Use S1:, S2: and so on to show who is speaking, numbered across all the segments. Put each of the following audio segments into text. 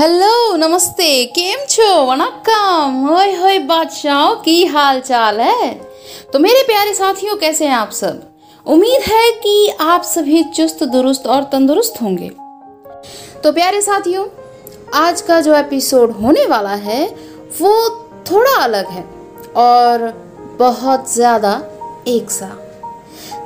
S1: Hello नमस्ते, केम छो? वनक्कम। होय होय, बादशाह, की हाल चाल है? तो मेरे प्यारे साथियों, कैसे हैं आप सब? उम्मीद है कि आप सभी चुस्त, दुरुस्त और तंदुरुस्त होंगे। तो प्यारे साथियों, आज का जो एपिसोड होने वाला है, वो थोड़ा अलग है और बहुत ज़्यादा एक सा।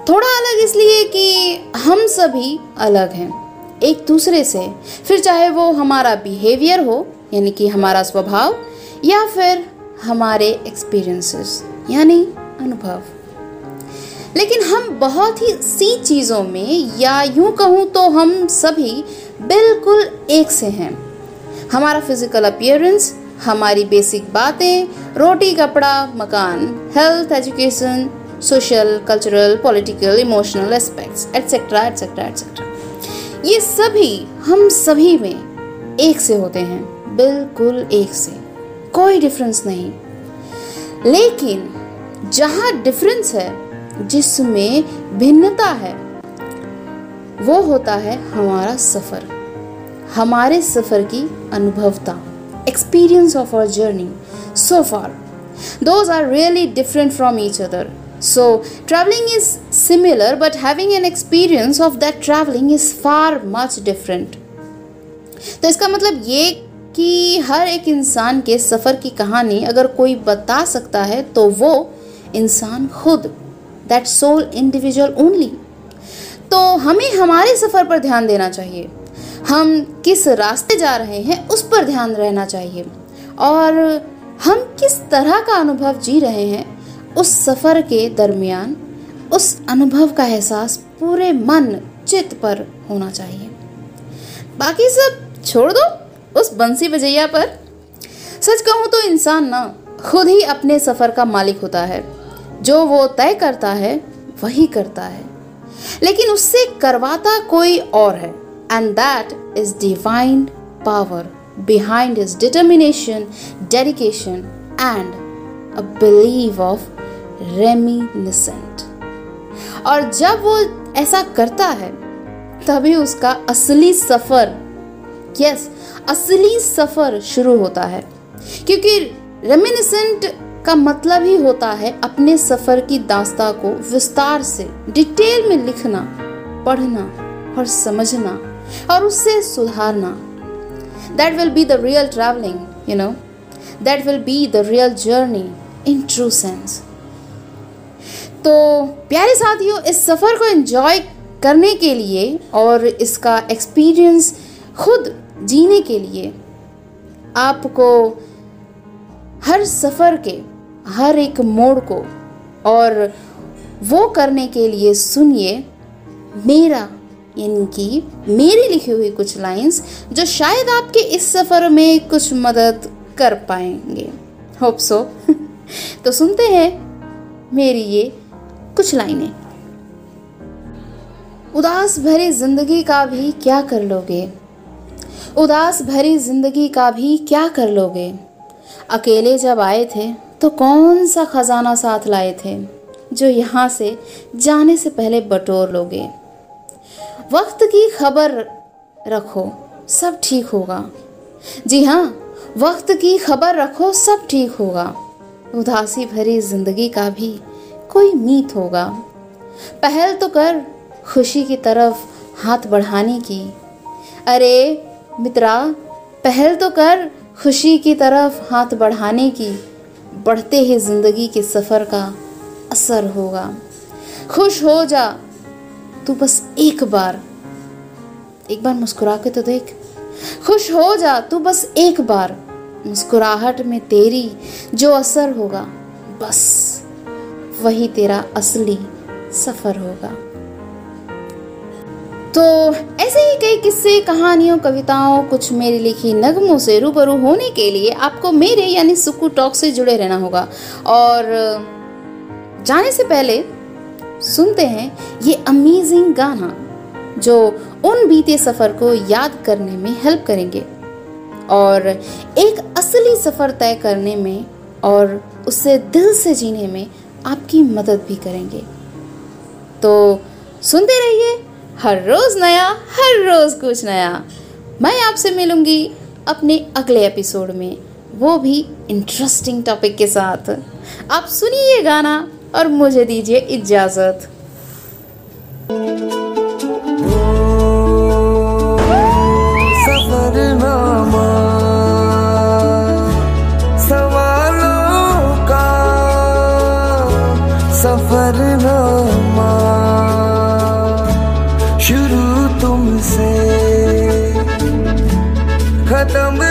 S1: थोड़ा अलग इसलिए कि हम सभी अलग हैं। एक दूसरे से। फिर चाहे वो हमारा बिहेवियर हो, यानी कि हमारा स्वभाव, या फिर हमारे एक्सपीरियंसेस यानी अनुभव। लेकिन हम बहुत ही सी चीज़ों में, या यूँ कहूँ तो हम सभी बिल्कुल एक से हैं। हमारा फ़िज़िकल अपियरेंस हमारी बेसिक बातें, रोटी, कपड़ा, मकान health education social cultural political emotional aspects etcetera etcetera etcetera ये सभी हम सभी में एक से होते हैं। बिल्कुल एक से। कोई डिफरेंस नहीं। लेकिन जहाँ डिफरेंस है, जिसमें भिन्नता है, वो होता है हमारा सफ़र। हमारे सफ़र की अनुभवता। Experience of our journey so far those are really different from each other So, traveling is similar, but having an experience of that traveling is far much different. तो इसका मतलब ये कि हर एक इंसान के सफ़र की कहानी अगर कोई बता सकता है तो वो इंसान खुद दैट सोल इंडिविजुअल ओनली तो हमें हमारे सफ़र पर ध्यान देना चाहिए। हम किस रास्ते जा रहे हैं उस पर ध्यान रहना चाहिए। और हम किस तरह का अनुभव जी रहे हैं उस सफ़र के दरमियान उस अनुभव का एहसास पूरे मन चित पर होना चाहिए। बाकी सब छोड़ दो उस बंसी बजैया पर। सच कहूँ तो इंसान ना खुद ही अपने सफ़र का मालिक होता है। जो वो तय करता है, वही करता है। लेकिन उससे करवाता कोई और है। And that is divine power behind is determination dedication and a believe of reminiscent और जब वो ऐसा करता है, तभी उसका असली सफ़र यस असली सफ़र शुरू होता है। क्योंकि रेमिनिसेंट का मतलब ही होता है अपने सफ़र की दास्ता को विस्तार से, डिटेल में लिखना, पढ़ना और समझना और उससे सुधारना। That will be the real travelling you know that will be the real journey in true sense तो प्यारे साथियों, इस सफ़र को एंजॉय करने के लिए और इसका एक्सपीरियंस खुद जीने के लिए आपको हर सफ़र के, हर एक मोड़ को और वो करने के लिए सुनिए मेरा यानी कि मेरी लिखी हुई कुछ लाइंस जो शायद आपके इस सफ़र में कुछ मदद कर पाएँगे। होप सो तो सुनते हैं मेरी ये कुछ लाइनें। उदास भरी ज़िंदगी का भी क्या कर लोगे? उदास भरी ज़िंदगी का भी क्या कर लोगे? अकेले जब आए थे तो कौन सा खजाना साथ लाए थे, जो यहाँ से जाने से पहले बटोर लोगे? वक्त की खबर रखो, सब ठीक होगा। जी हाँ वक्त की खबर रखो, सब ठीक होगा। उदासी भरी ज़िंदगी का भी कोई मीत होगा। पहल तो कर खुशी की तरफ़ हाथ बढ़ाने की। अरे मित्रा, पहल तो कर खुशी की तरफ़ हाथ बढ़ाने की। बढ़ते ही ज़िंदगी के सफ़र का असर होगा। खुश हो जा, तू बस एक बार। एक बार मुस्कुरा के तो देख। खुश हो जा, तू बस एक बार। मुस्कुराहट में तेरी जो असर होगा, बस। वही तेरा असली सफ़र होगा। तो ऐसे ही कई किस्से, कहानियों, कविताओं, कुछ मेरी लिखी नगमों से रूबरू होने के लिए आपको मेरे यानी सुकू टॉक से जुड़े रहना होगा। और, जाने से पहले सुनते हैं ये अमेजिंग गाना जो उन बीते सफ़र को याद करने में हेल्प करेंगे। और एक असली सफ़र तय करने में और उसे दिल से जीने में आपकी मदद भी करेंगे। तो सुनते रहिए, हर रोज़ नया, हर रोज़ कुछ नया। मैं आपसे मिलूँगी अपने अगले एपिसोड में। वो भी इंटरेस्टिंग टॉपिक के साथ। आप सुनिए गाना और मुझे दीजिए इजाज़त।
S2: खबर लो शुरू तुमसे खत्म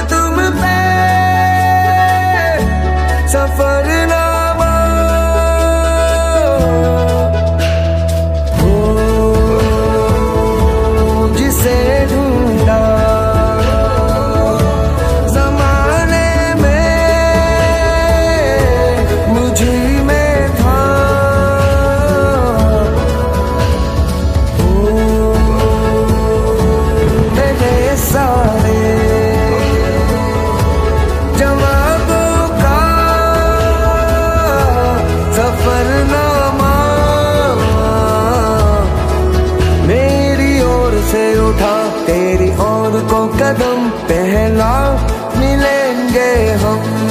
S2: तेरी और को कदम पहला मिलेंगे हम।